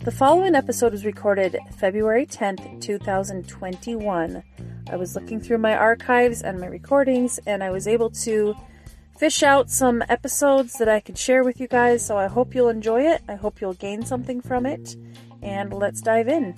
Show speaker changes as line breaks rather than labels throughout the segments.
The following episode was recorded February 10th, 2021. I was looking through my archives and my recordings, and I was able to fish out some episodes that I could share with you guys. So I hope you'll enjoy it. I hope you'll gain something from it. And let's dive in.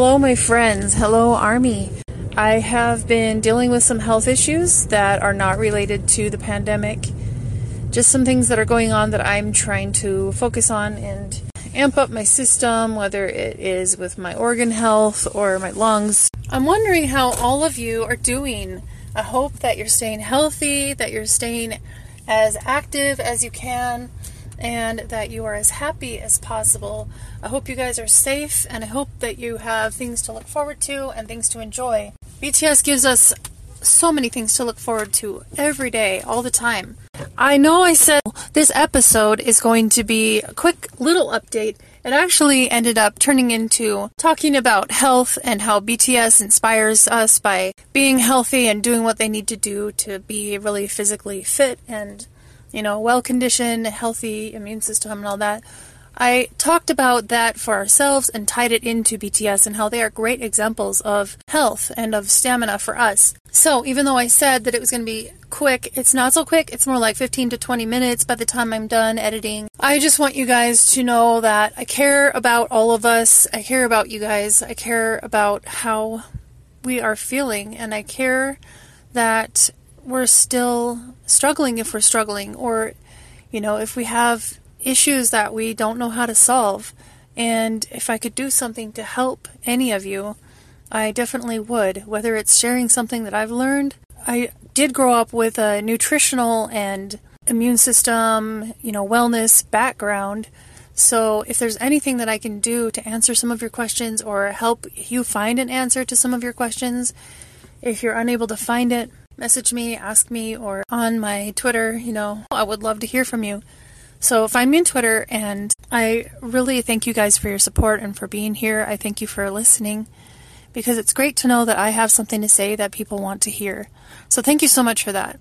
Hello, my friends. Hello, Army. I have been dealing with some health issues that are not related to the pandemic. Just some things that are going on that I'm trying to focus on and amp up my system, whether it is with my organ health or my lungs. I'm wondering how all of you are doing. I hope that you're staying healthy, that you're staying as active as you can and that you are as happy as possible. I hope you guys are safe and I hope that you have things to look forward to and things to enjoy. BTS gives us so many things to look forward to every day, all the time. I know I said this episode is going to be a quick little update. It actually ended up turning into talking about health and how BTS inspires us by being healthy and doing what they need to do to be really physically fit and you know, well conditioned, healthy immune system and all that. I talked about that for ourselves and tied it into BTS and how they are great examples of health and of stamina for us. So, even though I said that it was going to be quick, it's not so quick. It's more like 15 to 20 minutes by the time I'm done editing. I just want you guys to know that I care about all of us. I care about you guys. I care about how we are feeling and I care that we're still struggling if we're struggling, or, you know, if we have issues that we don't know how to solve. And if I could do something to help any of you, I definitely would, whether it's sharing something that I've learned. I did grow up with a nutritional and immune system, you know, wellness background. So if there's anything that I can do to answer some of your questions or help you find an answer to some of your questions, if you're unable to find it, message me, ask me, or on my Twitter, you know, I would love to hear from you. So find me on Twitter, and I really thank you guys for your support and for being here. I thank you for listening because it's great to know that I have something to say that people want to hear. So thank you so much for that.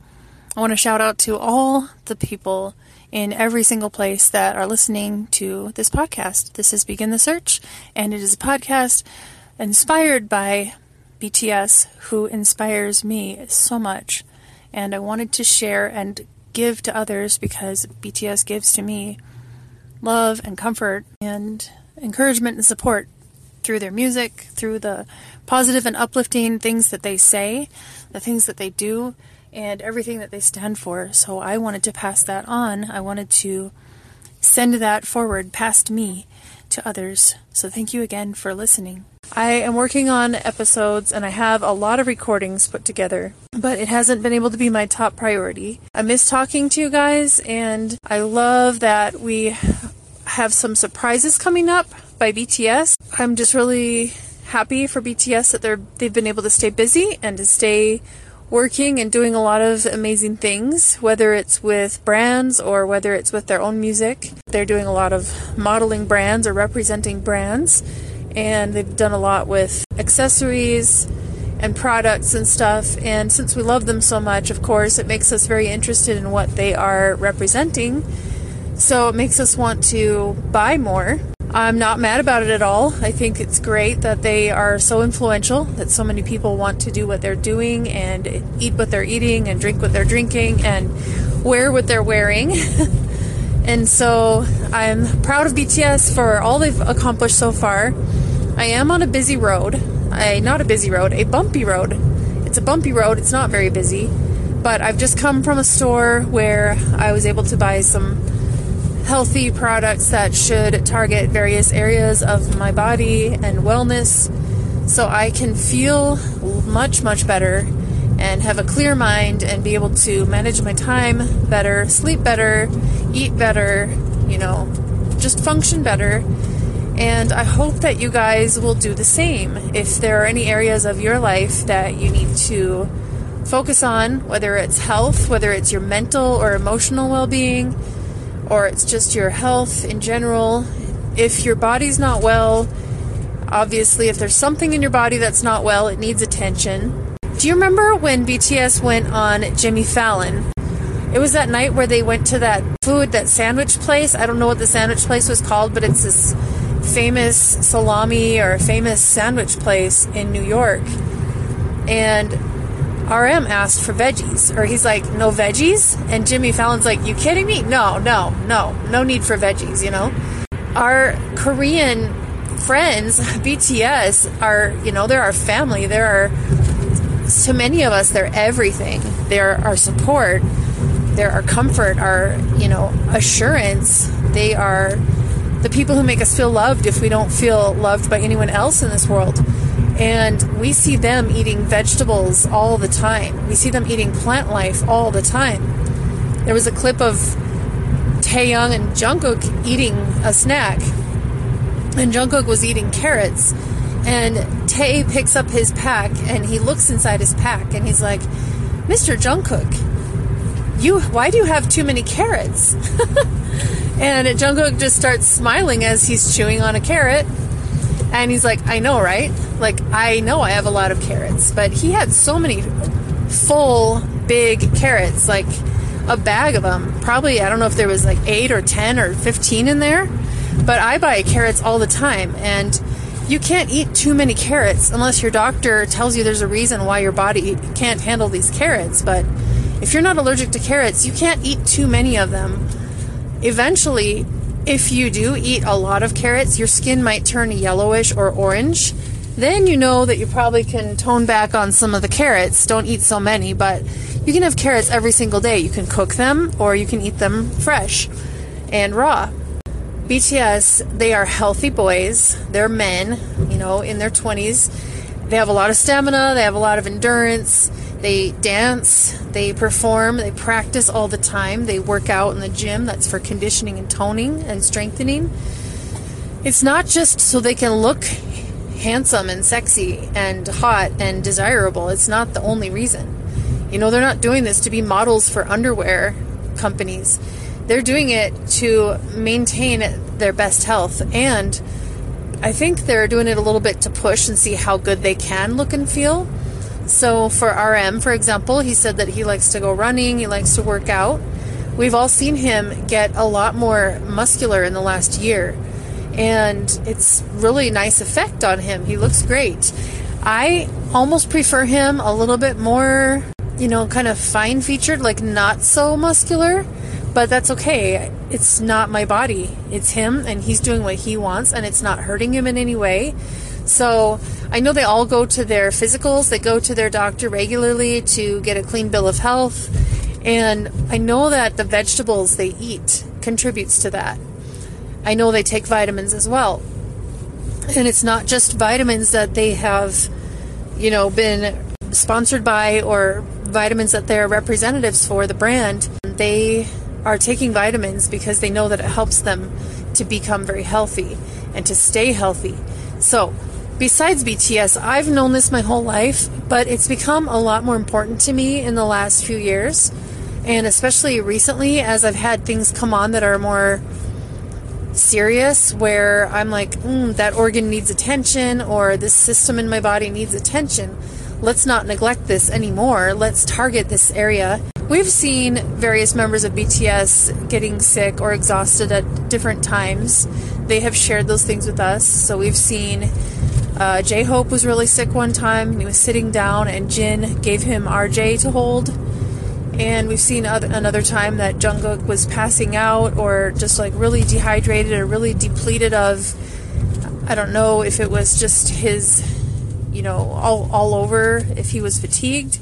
I want to shout out to all the people in every single place that are listening to this podcast. This is Begin the Search, and it is a podcast inspired by BTS, who inspires me so much. And I wanted to share and give to others because BTS gives to me love and comfort and encouragement and support through their music, through the positive and uplifting things that they say, the things that they do, and everything that they stand for. So I wanted to pass that on. I wanted to send that forward past me to others. So thank you again for listening. I am working on episodes and I have a lot of recordings put together, but it hasn't been able to be my top priority. I miss talking to you guys and I love that we have some surprises coming up by BTS. I'm just really happy for BTS that they're they've been able to stay busy and to stay working and doing a lot of amazing things, whether it's with brands or whether it's with their own music. They're doing a lot of modeling brands or representing brands and they've done a lot with accessories and products and stuff. And since we love them so much, of course, it makes us very interested in what they are representing. So it makes us want to buy more. I'm not mad about it at all. I think it's great that they are so influential, that so many people want to do what they're doing and eat what they're eating and drink what they're drinking and wear what they're wearing. and so I'm proud of BTS for all they've accomplished so far. I am on a busy road. I not a busy road, a bumpy road. It's a bumpy road. It's not very busy, but I've just come from a store where I was able to buy some healthy products that should target various areas of my body and wellness so I can feel much much better and have a clear mind and be able to manage my time better, sleep better, eat better, you know, just function better and I hope that you guys will do the same. If there are any areas of your life that you need to focus on, whether it's health, whether it's your mental or emotional well being, or it's just your health in general, if your body's not well, obviously, if there's something in your body that's not well, it needs attention. Do you remember when BTS went on Jimmy Fallon? It was that night where they went to that food, that sandwich place. I don't know what the sandwich place was called, but it's this famous salami or famous sandwich place in New York. And RM asked for veggies, or he's like, no veggies? And Jimmy Fallon's like, you kidding me? No, no, no, no need for veggies, you know? Our Korean friends, BTS, are, you know, they're our family. They're our, to many of us, they're everything. They're our support. They're our comfort, our, you know, assurance. They are the people who make us feel loved if we don't feel loved by anyone else in this world. And we see them eating vegetables all the time. We see them eating plant life all the time. There was a clip of Taehyung and Jungkook eating a snack, and Jungkook was eating carrots. And Tae picks up his pack and he looks inside his pack and he's like, Mr. Jungkook, you why do you have too many carrots? and Jungkook just starts smiling as he's chewing on a carrot. And he's like, I know, right? Like, I know I have a lot of carrots, but he had so many full, big carrots, like a bag of them. Probably, I don't know if there was like eight or 10 or 15 in there, but I buy carrots all the time. And you can't eat too many carrots unless your doctor tells you there's a reason why your body can't handle these carrots. But if you're not allergic to carrots, you can't eat too many of them. Eventually, if you do eat a lot of carrots, your skin might turn yellowish or orange. Then you know that you probably can tone back on some of the carrots. Don't eat so many, but you can have carrots every single day. You can cook them or you can eat them fresh and raw. BTS, they are healthy boys. They're men, you know, in their 20s. They have a lot of stamina, they have a lot of endurance. They dance, they perform, they practice all the time. They work out in the gym. That's for conditioning and toning and strengthening. It's not just so they can look handsome and sexy and hot and desirable. It's not the only reason. You know, they're not doing this to be models for underwear companies. They're doing it to maintain their best health. And I think they're doing it a little bit to push and see how good they can look and feel. So for RM, for example, he said that he likes to go running, he likes to work out. We've all seen him get a lot more muscular in the last year, and it's really nice effect on him. He looks great. I almost prefer him a little bit more, you know, kind of fine featured, like not so muscular, but that's okay. It's not my body. It's him, and he's doing what he wants, and it's not hurting him in any way. So I know they all go to their physicals, they go to their doctor regularly to get a clean bill of health. And I know that the vegetables they eat contributes to that. I know they take vitamins as well. And it's not just vitamins that they have, you know, been sponsored by or vitamins that they're representatives for the brand. They are taking vitamins because they know that it helps them to become very healthy and to stay healthy. So, besides BTS, I've known this my whole life, but it's become a lot more important to me in the last few years. And especially recently, as I've had things come on that are more serious, where I'm like, mm, that organ needs attention, or this system in my body needs attention. Let's not neglect this anymore. Let's target this area. We've seen various members of BTS getting sick or exhausted at different times. They have shared those things with us. So we've seen uh, J Hope was really sick one time he was sitting down, and Jin gave him RJ to hold. And we've seen other, another time that Jungkook was passing out or just like really dehydrated or really depleted of. I don't know if it was just his, you know, all, all over, if he was fatigued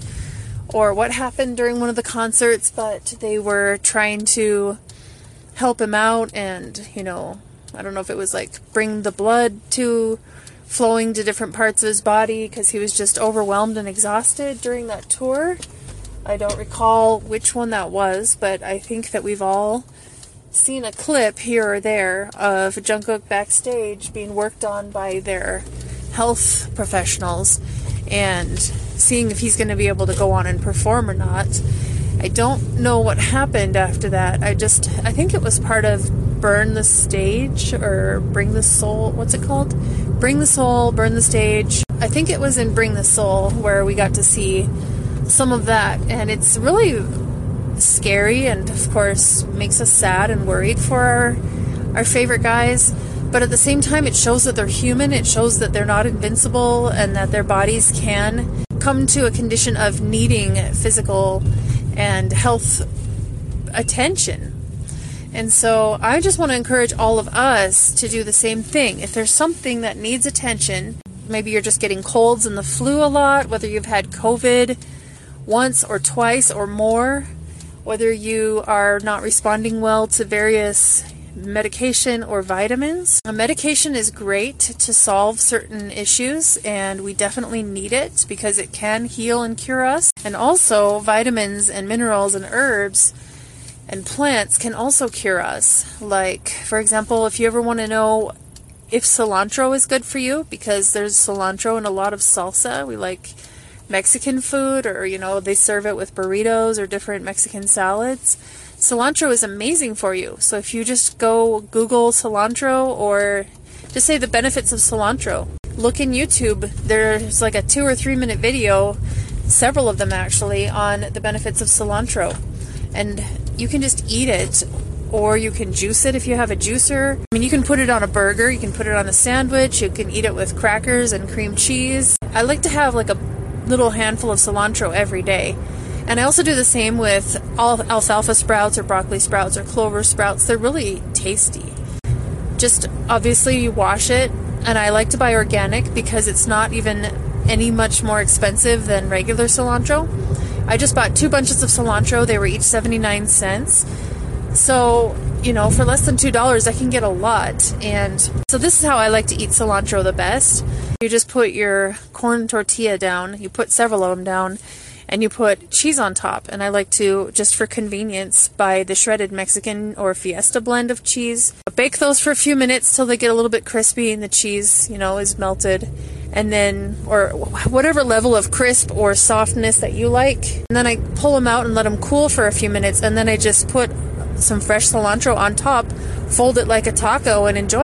or what happened during one of the concerts, but they were trying to help him out and, you know, I don't know if it was like bring the blood to flowing to different parts of his body because he was just overwhelmed and exhausted during that tour. I don't recall which one that was, but I think that we've all seen a clip here or there of Jungkook backstage being worked on by their health professionals and seeing if he's going to be able to go on and perform or not. I don't know what happened after that. I just I think it was part of burn the stage or bring the soul. What's it called? Bring the soul, burn the stage. I think it was in Bring the Soul where we got to see some of that, and it's really scary and, of course, makes us sad and worried for our, our favorite guys. But at the same time, it shows that they're human, it shows that they're not invincible, and that their bodies can come to a condition of needing physical and health attention. And so I just want to encourage all of us to do the same thing. If there's something that needs attention, maybe you're just getting colds and the flu a lot, whether you've had COVID once or twice or more, whether you are not responding well to various medication or vitamins. A medication is great to solve certain issues, and we definitely need it because it can heal and cure us. And also, vitamins and minerals and herbs and plants can also cure us. Like, for example, if you ever want to know if cilantro is good for you, because there's cilantro in a lot of salsa, we like Mexican food, or you know, they serve it with burritos or different Mexican salads. Cilantro is amazing for you. So if you just go Google cilantro or just say the benefits of cilantro, look in YouTube. There's like a two or three minute video, several of them actually, on the benefits of cilantro. And you can just eat it or you can juice it if you have a juicer. I mean, you can put it on a burger, you can put it on a sandwich, you can eat it with crackers and cream cheese. I like to have like a little handful of cilantro every day. And I also do the same with all alfalfa sprouts or broccoli sprouts or clover sprouts. They're really tasty. Just obviously you wash it, and I like to buy organic because it's not even any much more expensive than regular cilantro. I just bought two bunches of cilantro. They were each 79 cents. So, you know, for less than $2, I can get a lot. And so this is how I like to eat cilantro the best. You just put your corn tortilla down, you put several of them down, and you put cheese on top. And I like to, just for convenience, buy the shredded Mexican or Fiesta blend of cheese. Bake those for a few minutes till they get a little bit crispy and the cheese, you know, is melted and then or whatever level of crisp or softness that you like. And then I pull them out and let them cool for a few minutes and then I just put some fresh cilantro on top, fold it like a taco and enjoy.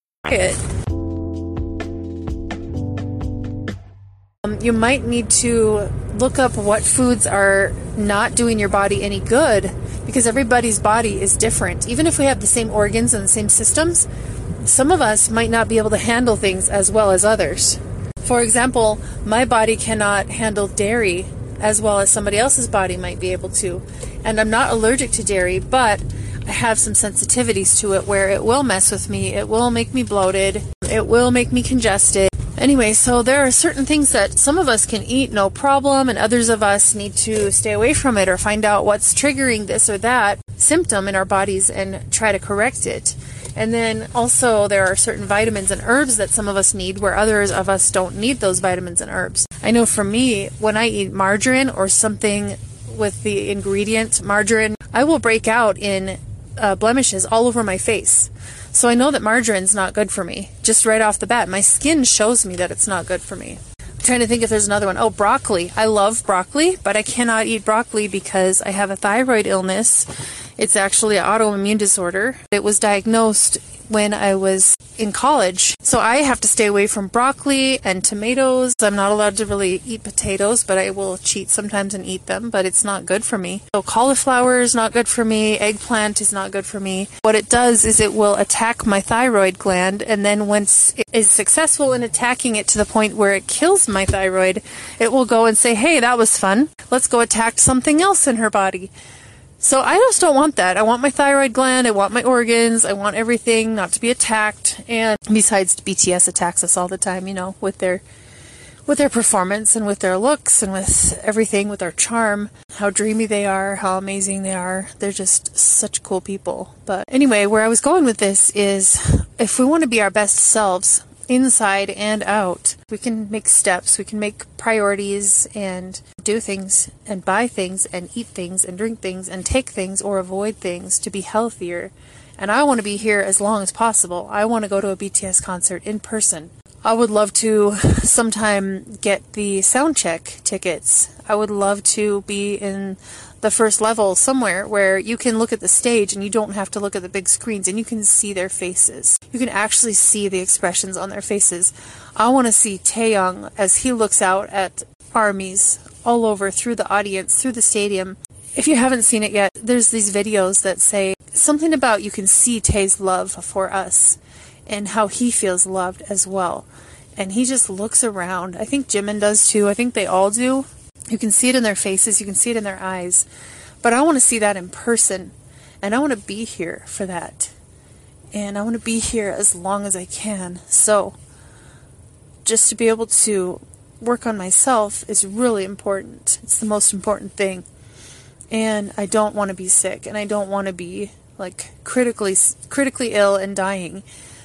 It. Um, you might need to look up what foods are not doing your body any good because everybody's body is different. Even if we have the same organs and the same systems, some of us might not be able to handle things as well as others. For example, my body cannot handle dairy as well as somebody else's body might be able to. And I'm not allergic to dairy, but have some sensitivities to it where it will mess with me. It will make me bloated. It will make me congested. Anyway, so there are certain things that some of us can eat no problem, and others of us need to stay away from it or find out what's triggering this or that symptom in our bodies and try to correct it. And then also, there are certain vitamins and herbs that some of us need where others of us don't need those vitamins and herbs. I know for me, when I eat margarine or something with the ingredient margarine, I will break out in uh, blemishes all over my face. So I know that margarine's not good for me. Just right off the bat, my skin shows me that it's not good for me. I'm trying to think if there's another one. Oh, broccoli. I love broccoli, but I cannot eat broccoli because I have a thyroid illness. It's actually an autoimmune disorder. It was diagnosed when I was in college. So I have to stay away from broccoli and tomatoes. I'm not allowed to really eat potatoes, but I will cheat sometimes and eat them, but it's not good for me. So cauliflower is not good for me. Eggplant is not good for me. What it does is it will attack my thyroid gland, and then once it is successful in attacking it to the point where it kills my thyroid, it will go and say, hey, that was fun. Let's go attack something else in her body. So I just don't want that. I want my thyroid gland. I want my organs. I want everything not to be attacked. And besides, BTS attacks us all the time, you know, with their with their performance and with their looks and with everything, with their charm, how dreamy they are, how amazing they are. They're just such cool people. But anyway, where I was going with this is if we want to be our best selves, inside and out. We can make steps, we can make priorities and do things and buy things and eat things and drink things and take things or avoid things to be healthier. And I want to be here as long as possible. I want to go to a BTS concert in person. I would love to sometime get the sound check tickets. I would love to be in the first level somewhere where you can look at the stage and you don't have to look at the big screens and you can see their faces. You can actually see the expressions on their faces. I want to see Taehyung as he looks out at armies all over through the audience, through the stadium. If you haven't seen it yet, there's these videos that say something about you can see Tae's love for us and how he feels loved as well. And he just looks around. I think Jimin does too. I think they all do. You can see it in their faces, you can see it in their eyes. But I want to see that in person. And I want to be here for that. And I want to be here as long as I can. So, just to be able to work on myself is really important. It's the most important thing. And I don't want to be sick and I don't want to be like critically critically ill and dying.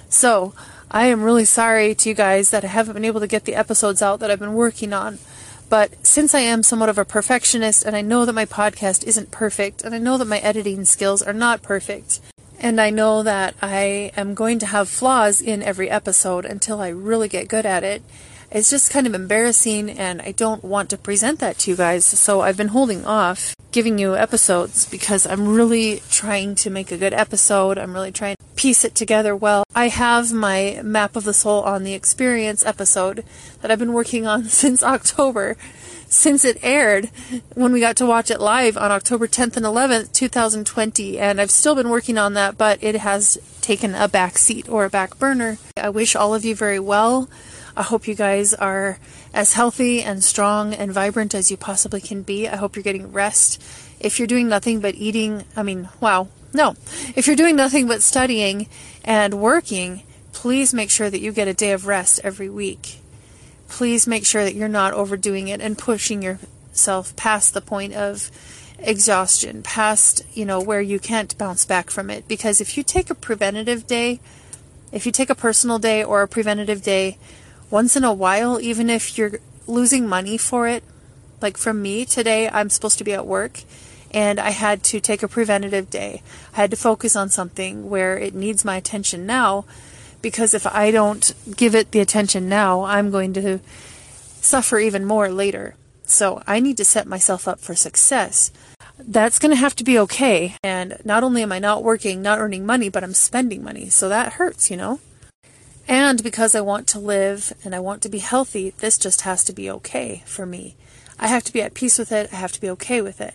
So, I am really sorry to you guys that I haven't been able to get the episodes out that I've been working on. But since I am somewhat of a perfectionist and I know that my podcast isn't perfect and I know that my editing skills are not perfect, and I know that I am going to have flaws in every episode until I really get good at it, it's just kind of embarrassing and I don't want to present that to you guys. So I've been holding off giving you episodes because I'm really trying to make a good episode. I'm really trying to piece it together well. I have my Map of the Soul on the Experience episode that I've been working on since October. Since it aired when we got to watch it live on October 10th and 11th, 2020, and I've still been working on that, but it has taken a back seat or a back burner. I wish all of you very well. I hope you guys are as healthy and strong and vibrant as you possibly can be. I hope you're getting rest. If you're doing nothing but eating, I mean, wow, no. If you're doing nothing but studying and working, please make sure that you get a day of rest every week. Please make sure that you're not overdoing it and pushing yourself past the point of exhaustion, past, you know, where you can't bounce back from it. Because if you take a preventative day, if you take a personal day or a preventative day, once in a while, even if you're losing money for it. Like from me today, I'm supposed to be at work and I had to take a preventative day. I had to focus on something where it needs my attention now because if I don't give it the attention now, I'm going to suffer even more later. So I need to set myself up for success. That's going to have to be okay. And not only am I not working, not earning money, but I'm spending money. So that hurts, you know? And because I want to live and I want to be healthy, this just has to be okay for me. I have to be at peace with it. I have to be okay with it.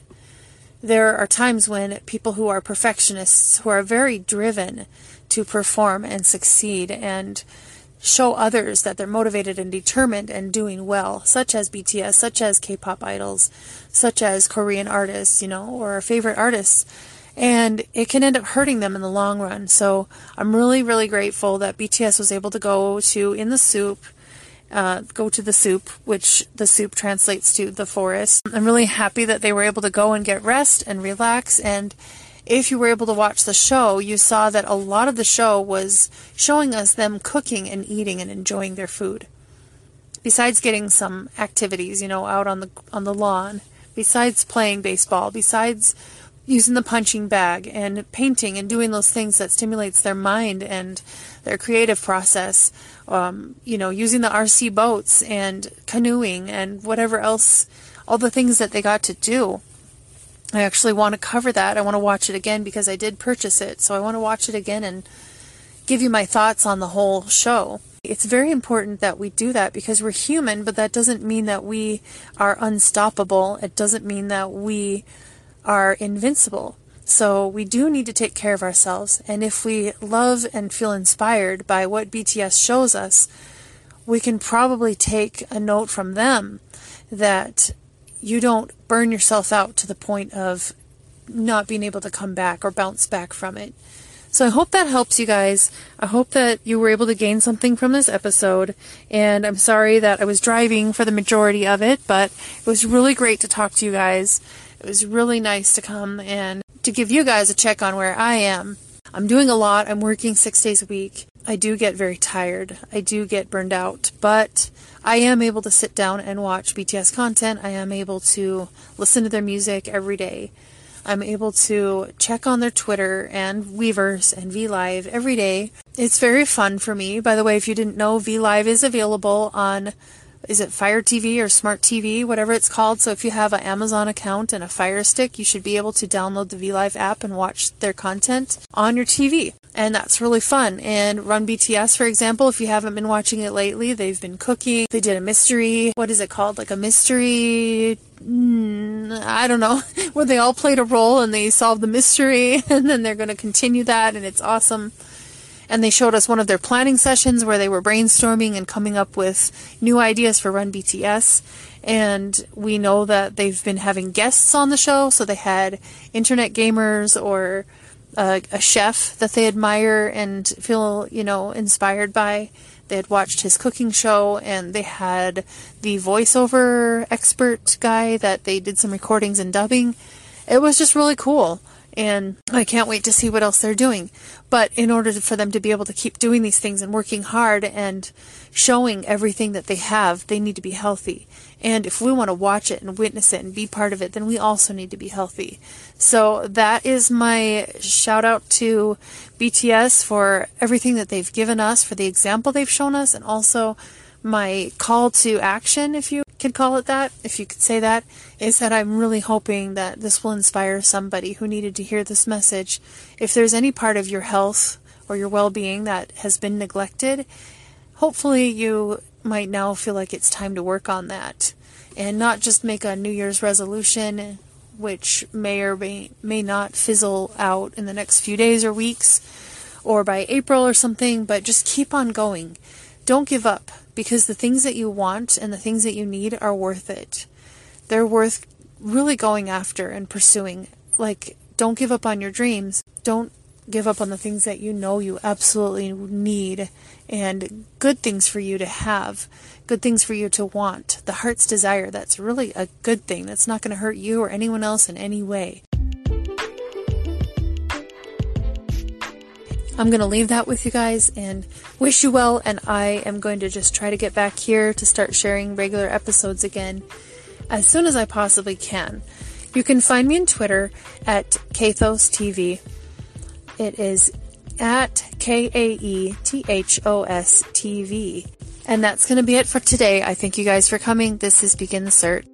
There are times when people who are perfectionists, who are very driven to perform and succeed and show others that they're motivated and determined and doing well, such as BTS, such as K pop idols, such as Korean artists, you know, or our favorite artists and it can end up hurting them in the long run. So I'm really, really grateful that BTS was able to go to In the SOOP, uh, go to the soup, which the soup translates to the forest. I'm really happy that they were able to go and get rest and relax. And if you were able to watch the show, you saw that a lot of the show was showing us them cooking and eating and enjoying their food. Besides getting some activities, you know, out on the on the lawn, besides playing baseball, besides using the punching bag and painting and doing those things that stimulates their mind and their creative process. Um, you know using the rc boats and canoeing and whatever else all the things that they got to do. I actually want to cover that. I want to watch it again because i did purchase it. So i want to watch it again and give you my thoughts on the whole show. It's very important that we do that because we're human, but that doesn't mean that we are unstoppable. It doesn't mean that we are invincible. So we do need to take care of ourselves. And if we love and feel inspired by what BTS shows us, we can probably take a note from them that you don't burn yourself out to the point of not being able to come back or bounce back from it. So I hope that helps you guys. I hope that you were able to gain something from this episode. And I'm sorry that I was driving for the majority of it, but it was really great to talk to you guys. It was really nice to come and to give you guys a check on where I am. I'm doing a lot. I'm working six days a week. I do get very tired. I do get burned out, but I am able to sit down and watch BTS content. I am able to listen to their music every day. I'm able to check on their Twitter and Weverse and VLive every day. It's very fun for me. By the way, if you didn't know, VLive is available on is it Fire TV or Smart TV, whatever it's called. So if you have an Amazon account and a Fire Stick, you should be able to download the VLive app and watch their content on your TV. And that's really fun. And Run BTS, for example, if you haven't been watching it lately, they've been cooking. They did a mystery. What is it called? Like a mystery mm, I don't know, where they all played a role and they solved the mystery, and then they're going to continue that, and it's awesome. And they showed us one of their planning sessions where they were brainstorming and coming up with new ideas for Run BTS. And we know that they've been having guests on the show, so they had internet gamers or uh, a chef that they admire and feel, you know, inspired by. They had watched his cooking show and they had the voiceover expert guy that they did some recordings and dubbing. It was just really cool and I can't wait to see what else they're doing. But in order for them to be able to keep doing these things and working hard and showing everything that they have, they need to be healthy. And if we want to watch it and witness it and be part of it, then we also need to be healthy. So that is my shout out to BTS for everything that they've given us, for the example they've shown us, and also my call to action, if you could call it that, if you could say that, is that I'm really hoping that this will inspire somebody who needed to hear this message. If there's any part of your health or your well being that has been neglected, hopefully you might now feel like it's time to work on that and not just make a New Year's resolution, which may or may, may not fizzle out in the next few days or weeks or by April or something, but just keep on going. Don't give up because the things that you want and the things that you need are worth it. They're worth really going after and pursuing. Like, don't give up on your dreams. Don't give up on the things that you know you absolutely need and good things for you to have, good things for you to want. The heart's desire, that's really a good thing. That's not going to hurt you or anyone else in any way. I'm going to leave that with you guys and wish you well. And I am going to just try to get back here to start sharing regular episodes again as soon as I possibly can. You can find me on Twitter at Kaethos TV. It is at K A E T H O S T V. And that's going to be it for today. I thank you guys for coming. This is Begin the Search.